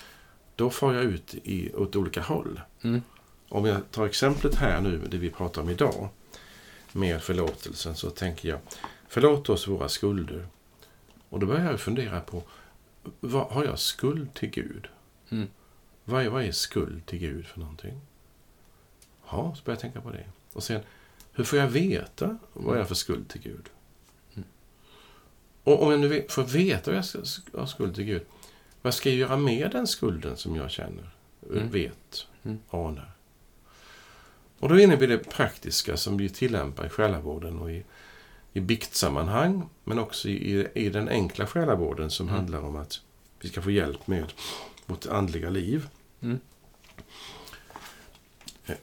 då far jag ut i, åt olika håll. mm, Om jag tar exemplet här nu, det vi pratar om idag, med förlåtelsen, så tänker jag, förlåt oss våra skulder. Och då börjar jag fundera på, vad, har jag skuld till Gud? Mm. Vad, är, vad är skuld till Gud för någonting? Ja, så börjar jag tänka på det. Och sen, hur får jag veta vad jag har för skuld till Gud? Mm. Och om jag nu får veta vad jag har skuld till Gud, vad ska jag göra med den skulden som jag känner, Mm. vet, Mm. anar? Och då innebär det praktiska som vi tillämpar i själavården och i, i biktsammanhang, men också i, i den enkla själavården som Mm. handlar om att vi ska få hjälp med vårt andliga liv. Mm. Eh,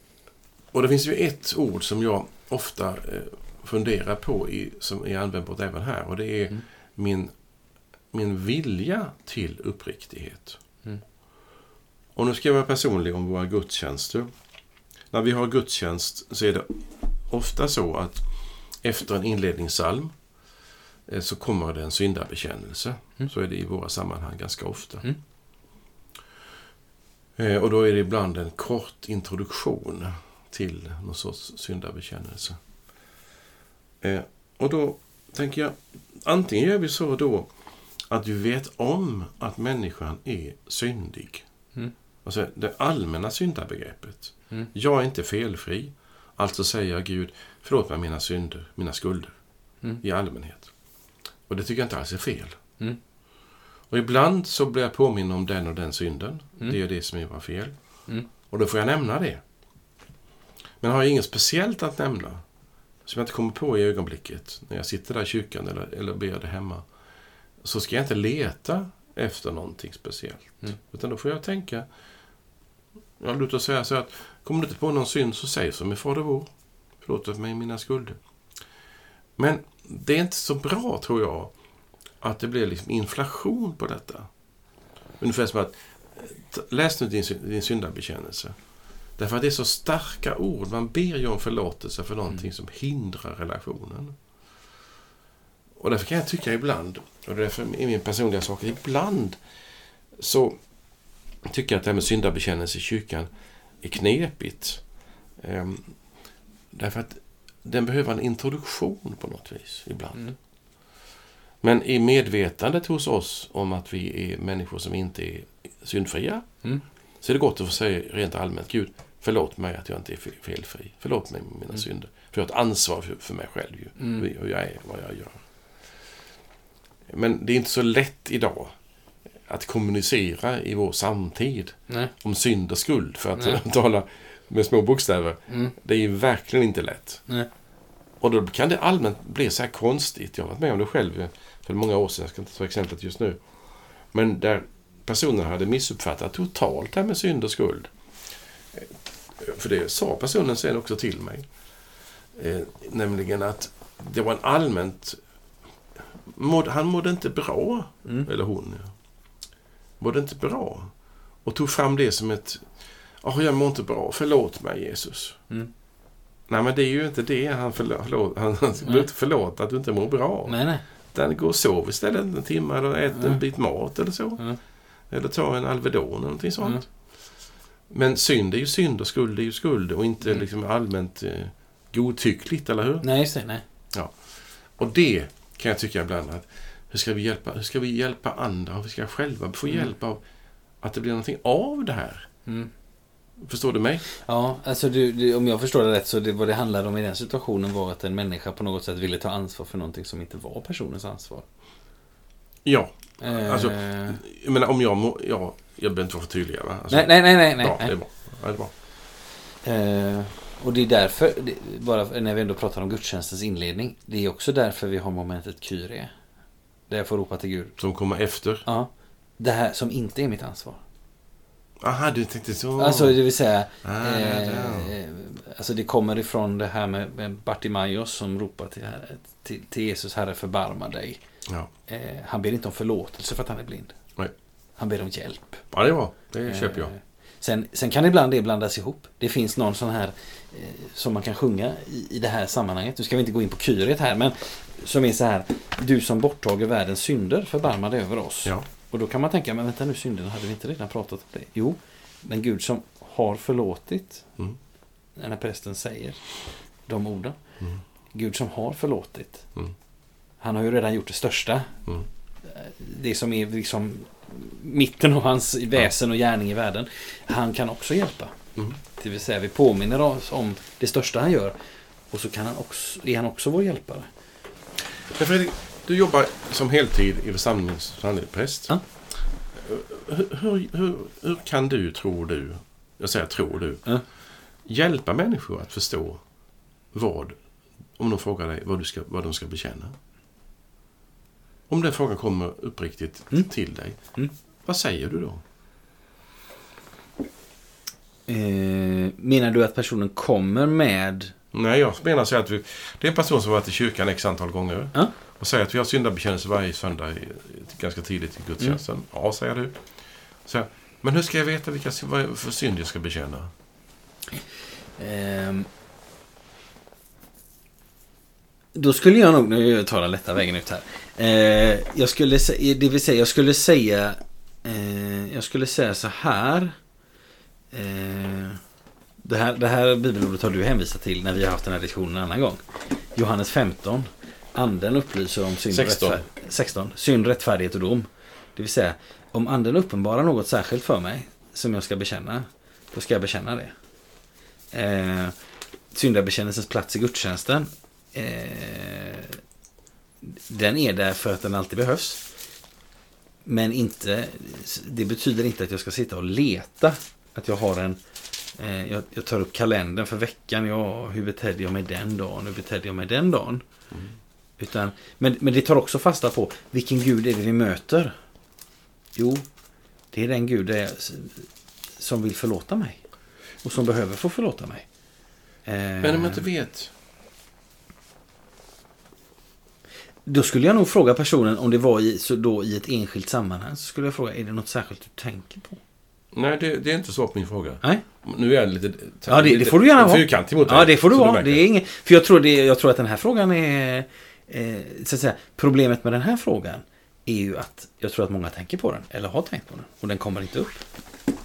Och det finns ju ett ord som jag ofta eh, funderar på, i, som är användbart även här, och det är Mm. min, min vilja till uppriktighet. Mm. Och nu ska jag vara personlig om våra gudstjänster. När vi har gudstjänst så är det ofta så att efter en inledningssalm eh, så kommer det en syndabekännelse. Mm. Så är det i våra sammanhang ganska ofta. Mm. Eh, Och då är det ibland en kort introduktion till någon sorts syndabekännelse. Eh, Och då tänker jag, antingen gör vi så då att vi vet om att människan är syndig. Mm. Alltså det allmänna syndabegreppet. Mm. Jag är inte felfri. Alltså säger jag Gud, förlåt mig mina synder, mina skulder. Mm. I allmänhet. Och det tycker jag inte alls är fel. Mm. Och ibland så blir jag påminn om den och den synden. Mm. Det är det som var fel. Mm. Och då får jag nämna det. Men har jag inget speciellt att nämna, som jag inte kommer på i ögonblicket, när jag sitter där i kyrkan eller, eller ber det hemma, så ska jag inte leta efter någonting speciellt. Mm. Utan då får jag tänka, ja, låt oss säga så att, kommer du inte på någon synd så säg som i Fader vår. Förlåt mig mina skulder. Men det är inte så bra, tror jag, att det blir liksom inflation på detta. Ungefär som att, t- läs nu din, din syndabekännelse. Därför att det är så starka ord. Man ber ju om förlåtelse för någonting som hindrar relationen. Och därför kan jag tycka ibland, och därför är min personliga sak, ibland så tycker jag att det här med syndabekännelse i kyrkan är knepigt. Ehm, därför att den behöver en introduktion på något vis ibland. Mm. Men i medvetandet hos oss om att vi är människor som inte är syndfria Mm. så är det gott att få säga rent allmänt Gud, förlåt mig att jag inte är fe- felfri. Förlåt mig mina Mm. synder. För jag har ett ansvar för, för mig själv, ju, Mm. hur hur jag är, vad jag gör. Men det är inte så lätt idag att kommunicera i vår samtid Nej. om synd och skuld, för att Nej. tala med små bokstäver. Mm. Det är ju verkligen inte lätt. Nej. Och då kan det allmänt bli så här konstigt. Jag har varit med om det själv för många år sedan. Jag ska inte ta exemplet just nu. Men där personen hade missuppfattat totalt det här med synd och skuld. Eh, För det sa personen sen också till mig. Eh, nämligen att det var en allmänt... Måd, han mådde inte bra. Mm. Eller hon. Ja. Mådde inte bra. Och tog fram det som ett... Ja, jag mår inte bra. Förlåt mig Jesus. Mm. Nej, men det är ju inte det. Han, förlå- förlåt, han, han Nej. inte förlåta att du inte mår bra. Nej, nej. Utan gå och sov istället en timme eller ät Ja. en bit mat eller så. Ja. Eller ta en Alvedon eller någonting sånt. Ja. Men synd är ju synd och skuld är ju skuld och inte Mm. liksom allmänt eh, godtyckligt, eller hur? Nej, just det. Nej. Och det kan jag tycka ibland att hur ska vi hjälpa, hur ska vi hjälpa andra hur ska jag själva få Mm. hjälp av att det blir någonting av det här? Mm. Förstår du mig? Ja, alltså du, du, om jag förstår det rätt så det, vad det handlade om i den situationen var att en människa på något sätt ville ta ansvar för någonting som inte var personens ansvar. Ja, Eh, Alltså, jag menar om jag må, ja, jag behöver inte vara för tydlig? Alltså, nej, nej, nej, nej. nej, ja, nej. det är bra. Ja, det är bra. Eh, och det är därför, det, bara när vi ändå pratar om gudstjänstens inledning, det är också därför vi har momentet Kyrie. Där jag får ropa till Gud. Som kommer efter. Ja, det här som inte är mitt ansvar. Aha, du tänkte så. Alltså det vill säga, Ah, eh, eh, alltså det kommer ifrån det här med, med Bartimaeus som ropar till, till, till Jesus, Herre förbarma dig. ja. Eh, han ber inte om förlåtelse för att han är blind. Nej. Han ber om hjälp. ja, det bra. Det köper jag. Eh, Sen, sen kan ibland det blandas ihop. Det finns någon sån här eh, som man kan sjunga i, i det här sammanhanget. Nu ska vi inte gå in på kyret här, men som är så här. Du som borttager världens synder, förbarma dig över oss. Ja. Och då kan man tänka, men vänta nu, synderna hade vi inte redan pratat om det? Jo, men Gud som har förlåtit, Mm. när prästen säger de orden. Mm. Gud som har förlåtit. Mm. Han har ju redan gjort det största. Mm. Det som är liksom mitten av hans väsen och gärning i världen. Han kan också hjälpa. Mm. Det vill säga vi påminner oss om det största han gör. Och så kan han också, är han också vår hjälpare. Du jobbar som heltid i församlingens församlingspräst. Ja. Hur, hur, hur, hur kan du, tror du, jag säger tror du, Ja. hjälpa människor att förstå vad, om de frågar dig vad, du ska, vad de ska bekänna? Om den frågan kommer uppriktigt Mm. till dig, Mm. vad säger du då? Eh, menar du att personen kommer med... Nej, jag menar så att vi, det är en person som varit i kyrkan x antal gånger Ja. och säger att vi har syndabekännelse varje söndag i, ganska tidigt i gudstjänsten. Ja, säger du. Så, men hur ska jag veta vilka vad för synd jag ska bekänna? Ehm, då skulle jag nog, nu tar den lätta vägen ut här. Eh, jag skulle säga, det vill säga, jag skulle säga, eh, jag skulle säga så här. Eh, det här, det här bibelordet har du hänvisat till när vi har haft den här diskussionen en annan gång. Johannes 15. anden upplyser om synd, 16. Rättfär- 16. synd, rättfärdighet och dom. Det vill säga, om anden uppenbarar något särskilt för mig som jag ska bekänna, då ska jag bekänna det. Eh, syndabekännelsens plats i gudstjänsten, eh, den är där för att den alltid behövs. Men inte, det betyder inte att jag ska sitta och leta. Att jag har en, eh, jag, jag tar upp kalendern för veckan. Ja, hur betedde jag mig den dagen? Hur betedde jag mig den dagen? Utan, men, men det tar också fasta på vilken gud är det vi möter? Jo, det är den gud är, som vill förlåta mig. Och som behöver få förlåta mig. Eh, Men om jag inte vet. Då skulle jag nog fråga personen om det var i, så då i ett enskilt sammanhang. Så skulle jag fråga, är det något särskilt du tänker på? Nej, det, det är inte svar på min fråga. Nej? Nu är jag lite... Ja, det, det får du gärna vara. Fyrkantig mot dig. Ja, det får du vara. Det är inget, för jag tror, det, jag tror att den här frågan är... Eh, så att säga, problemet med den här frågan är ju att jag tror att många tänker på den. Eller har tänkt på den. Och den kommer inte upp.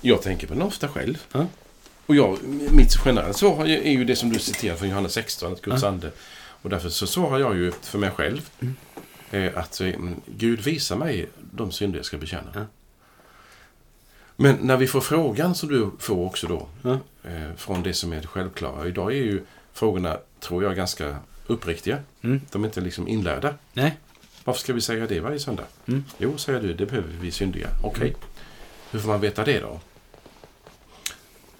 Jag tänker på den ofta själv. Ja. Och jag, mitt generella svar är ju det som du citerar från Johannes 16, att Guds ande. Och därför så svarar jag ju för mig själv. Mm. Eh, att eh, Gud visar mig de synder jag ska bekänna. Ja. Men när vi får frågan som du får också då. Ja. Eh, från det som är det självklara. Idag är ju frågorna, tror jag, ganska uppriktiga. Mm. De är inte liksom inlärda. Nej. Varför ska vi säga det varje söndag? Mm. Jo, säger du, det behöver vi syndiga. Okej. Hur får man veta det då?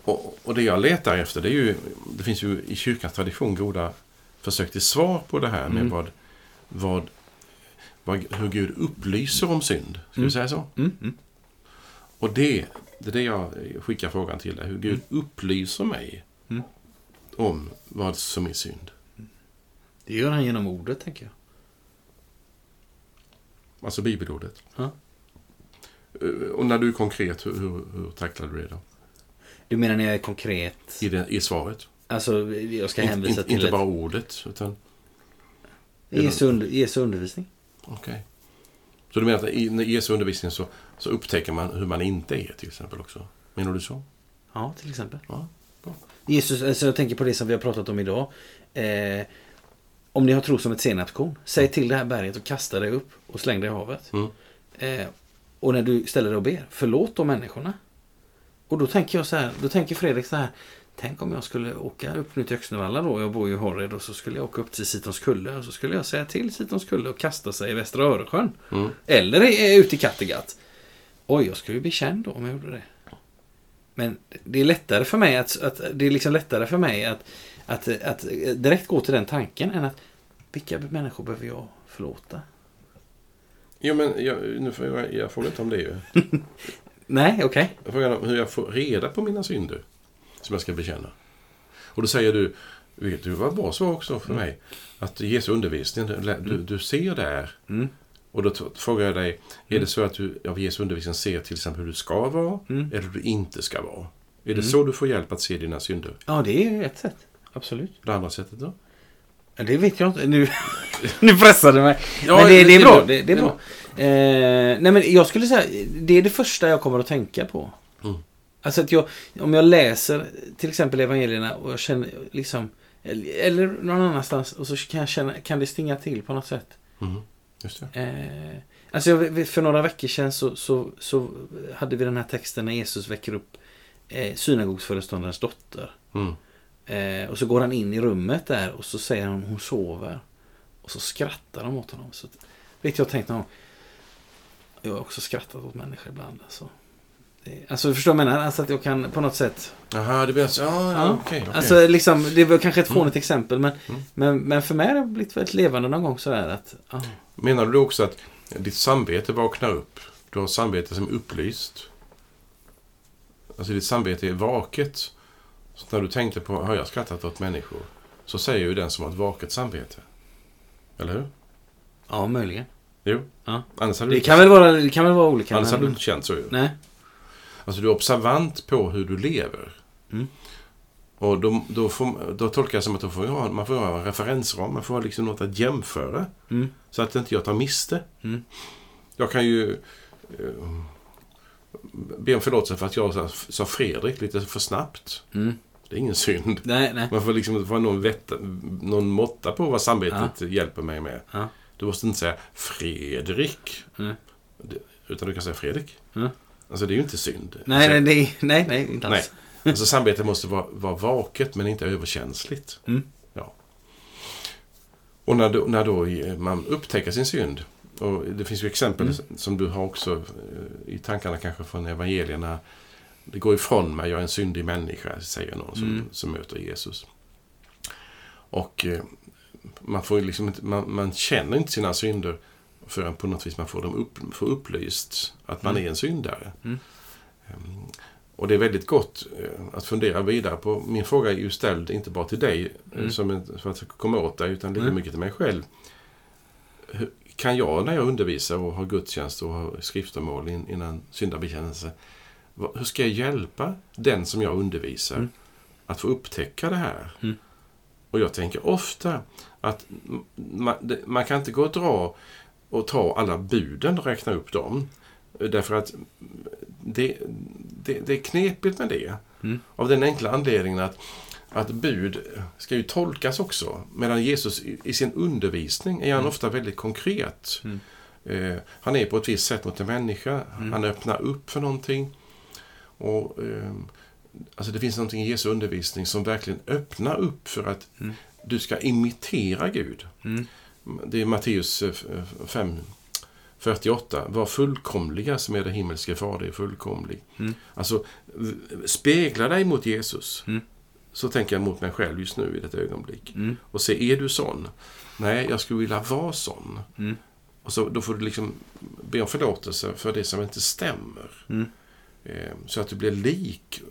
Och, och det jag letar efter, det är ju... Det finns ju i kyrkans tradition goda försök till svar på det här med Mm. vad, vad, vad, hur Gud upplyser om synd. Ska Mm. vi säga så? Mm. Mm. Och det, det är det jag skickar frågan till dig. Hur Gud upplyser mig Mm. om vad som är synd. Det gör han genom ordet, tänker jag. Alltså bibelordet. Ja. Eh, Och när du är konkret, hur, hur, hur tacklar du det då? Du menar när jag är konkret? I, det, i svaret? Alltså, jag ska hänvisa inte, till inte ett- bara ordet, utan... Jesu, under, Jesu undervisning. Okej. Så du menar att i Jesu undervisning så, så upptäcker man hur man inte är till exempel också? Menar du så? Ja, till exempel. Ja. Jesus, alltså jag tänker på det som vi har pratat om idag. Eh, om ni har tro som ett senapskorn, säg till det här berget och kasta det upp och släng det i havet. Mm. Eh, och när du ställer dig och ber, förlåt de människorna. Och då tänker jag så här, då tänker Fredrik så här. Tänk om jag skulle åka upp nu till Öxnevalla då, jag bor ju i Horred och så skulle jag åka upp till Sitons kulle och så skulle jag säga till Sitons kulle och kasta sig i Västra Öresjön. Mm. Eller i- ute i Kattegatt. Oj, jag skulle ju bli känd då om jag gjorde det. Men det är lättare för mig att, att det är liksom lättare för mig att, att, att direkt gå till den tanken än att vilka människor behöver jag förlåta? Jo, men jag, nu får jag, jag frågar inte om det ju. Nej, okej. Jag frågar hur jag får reda på mina synder som jag ska bekänna. Och då säger du, vet du vad bra svar också för mig? Att Jesu undervisning, du, du ser där. Mm. Och då frågar jag dig, är det så att du av Jesu undervisning ser till exempel hur du ska vara Mm. eller hur du inte ska vara? Är det Mm. så du får hjälp att se dina synder? Ja, det är ett sätt. Absolut. Det andra sättet då? Ja, Det vet jag inte. Nu, nu pressade du mig. Ja, men det, det- är bra. det- Det, är bra. Eh, nej, men jag skulle säga, det är det första jag kommer att tänka på. Alltså att jag, om jag läser till exempel evangelierna och jag känner liksom, eller, någon annanstans och så kan jag känna, kan det stinga till på något sätt. Mm. Just det. Eh, alltså jag, för några veckor sedan så, så, så hade vi den här texten när Jesus väcker upp eh, synagogsföreståndarens dotter. Mm. Eh, och så går han in i rummet där och så säger han hon sover. Och så skrattar de åt honom. Så, vet jag tänkt någon gång, Jag har också skrattat åt människor ibland. Alltså, alltså förstår du vad jag menar? Alltså att jag kan på något sätt. Jaha, det blir så. Ja, ja, okej. okej. Alltså liksom, det var kanske ett fånigt Mm. exempel. Men, Mm. men, men för mig har det blivit väldigt levande någon gång sådär att. Ja, Menar du också att ditt samvete vaknar upp? Du har samvete som är upplyst. Alltså ditt samvete är vaket. Så när du tänkte på, har jag skrattat åt människor? Så säger ju den som har ett vaket samvete. Eller hur? ja möjligen. Jo. Ja. Annars hade du, Det inte, kan väl vara, det kan väl vara olika. annars hade du men, inte känt så ju. nej. Alltså du är observant på hur du lever. Mm. Och då, då, får, då tolkar jag som att får ha- man får ha en referensram. Man får ha liksom något att jämföra. Mm. Så att inte jag tar miste. Mm. Jag kan ju eh, be om förlåtelse för att jag sa- Fredrik lite för snabbt. Mm. Det är ingen synd. Nej, nej. Man får liksom få någon, någon måtta på vad samvetet hjälper mig med. Ja. Du måste inte säga Fredrik. Utan du kan säga Fredrik. Alltså det är ju inte synd. Nej, alltså, nej, nej, nej, nej, inte nej. alls. Alltså samvetet måste vara, vara vaket men inte överkänsligt. Mm. Ja. Och när då, när då man upptäcker sin synd. Och det finns ju exempel Mm. som du har också eh, i tankarna kanske från evangelierna. Det går ifrån mig, jag är en syndig människa, säger någon som, Mm. som möter Jesus. Och eh, man, får liksom man, man känner inte sina synder förrän på något vis man får dem upp, får upplyst att man Mm. är en syndare. Mm. Ehm, Och det är väldigt gott eh, att fundera vidare på. Min fråga är ju ställd inte bara till dig eh, Mm. som en, för att komma åt dig utan lika Mm. mycket till mig själv. Kan jag när jag undervisar och har gudstjänst och har skriftermål in- innan syndabekännelse. Hur ska jag hjälpa den som jag undervisar Mm. att få upptäcka det här? Mm. Och jag tänker ofta att man, man kan inte gå och dra och ta alla buden och räkna upp dem. Därför att det, det, det är knepigt med det. Mm. Av den enkla anledningen att, att bud ska ju tolkas också. Medan Jesus i, i sin undervisning är han Mm. ofta väldigt konkret. Mm. Eh, han är på ett visst sätt mot en människa. Mm. Han öppnar upp för någonting. Och, eh, alltså det finns någonting i Jesu undervisning som verkligen öppnar upp för att Mm. du ska imitera Gud. Det är Matteus eh, 5, 48. Var fullkomliga som är det himmelske fader är fullkomlig. Mm. Alltså, spegla dig mot Jesus. Mm. Så tänker jag mot mig själv just nu i detta ögonblick. Mm. Och se, är du sån? Nej, jag skulle vilja vara sån. Mm. Och så, då får du liksom be om förlåtelse för det som inte stämmer. Mm. Eh, så att du blir lik.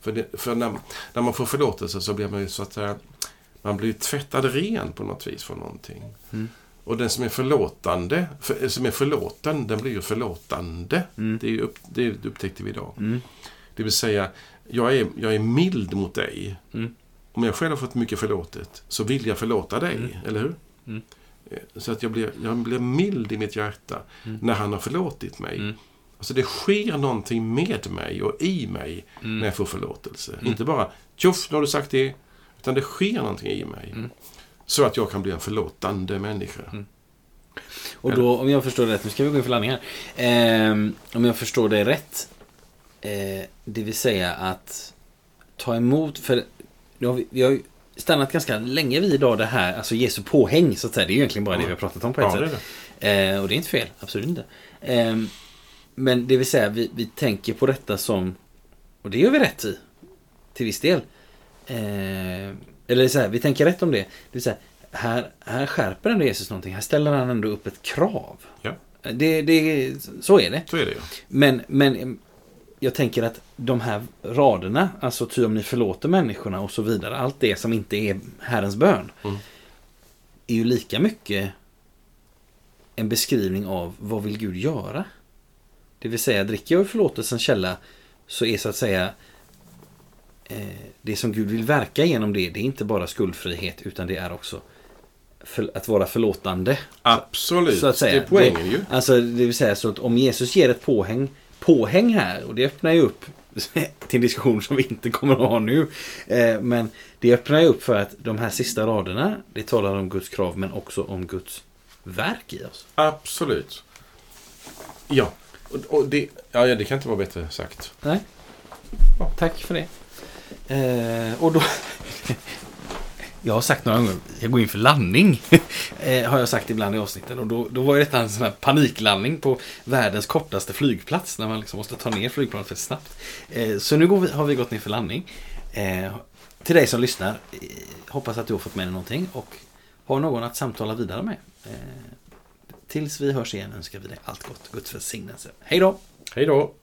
För, det, för när, när man får förlåtelse så blir man ju så att säga, man blir tvättad ren på något vis från någonting. Mm. Och den som är förlåtande, för, som är förlåten, den blir ju förlåtande. Mm. Det, är upp, det upptäckte vi idag. Mm. Det vill säga, jag är, jag är mild mot dig. Mm. Om jag själv har fått mycket förlåtet så vill jag förlåta dig, Mm. eller hur? Mm. Eh, Så att jag blir, jag blir mild i mitt hjärta när han har förlåtit mig. Alltså det sker någonting med mig och i mig Mm. när jag får förlåtelse. Mm. Inte bara tjoff, nu har du sagt det. Utan det sker någonting i mig. Mm. Så att jag kan bli en förlåtande människa. Mm. Och då, om jag förstår det rätt, nu ska vi gå in för landning här. Ehm, om jag förstår det rätt. Eh, det vill säga att ta emot, för nu har vi, vi har ju stannat ganska länge vid idag det här, alltså Jesu påhäng så att säga. Det är ju egentligen bara det vi har pratat om på ett Ja, sätt. det. Eh, och det är inte fel, absolut inte. Ehm, men det vill säga, vi, vi tänker på detta som, och det gör vi rätt i, till viss del. Eh, eller så här, vi tänker rätt om det. Det säga, här, här skärper ändå Jesus någonting. Här ställer han ändå upp ett krav. Ja. Det, det, så är det. Så är det ju. Men, men jag tänker att de här raderna, alltså ty om ni förlåter människorna och så vidare, allt det som inte är Herrens bön, Mm. är ju lika mycket en beskrivning av vad vill Gud göra? Det vill säga, dricker jag ur förlåtelsens källa så är så att säga det som Gud vill verka genom det, det är inte bara skuldfrihet utan det är också för, att vara förlåtande. Absolut. Så att säga. Det är poängen ju. Alltså det vill säga så att om Jesus ger ett påhäng, påhäng här och det öppnar ju upp till en diskussion som vi inte kommer att ha nu. Eh, men det öppnar ju upp för att de här sista raderna, det talar om Guds krav men också om Guds verk i oss. Absolut. Ja. Och, det, ja, ja, det kan inte vara bättre sagt. Nej. Tack för det. Eh, och då... jag har sagt några gånger, jag går in för landning. eh, har jag sagt ibland i avsnitten. Och då, då var ju detta en sån här paniklandning på världens kortaste flygplats. När man liksom måste ta ner flygplanet för snabbt. Eh, så nu går vi, har vi gått ner för landning. Eh, till dig som lyssnar, eh, hoppas att du har fått med dig någonting. Och har någon att samtala vidare med. Eh, tills vi hörs igen önskar vi dig allt gott. Guds välsignelse. Hej då! Hej då.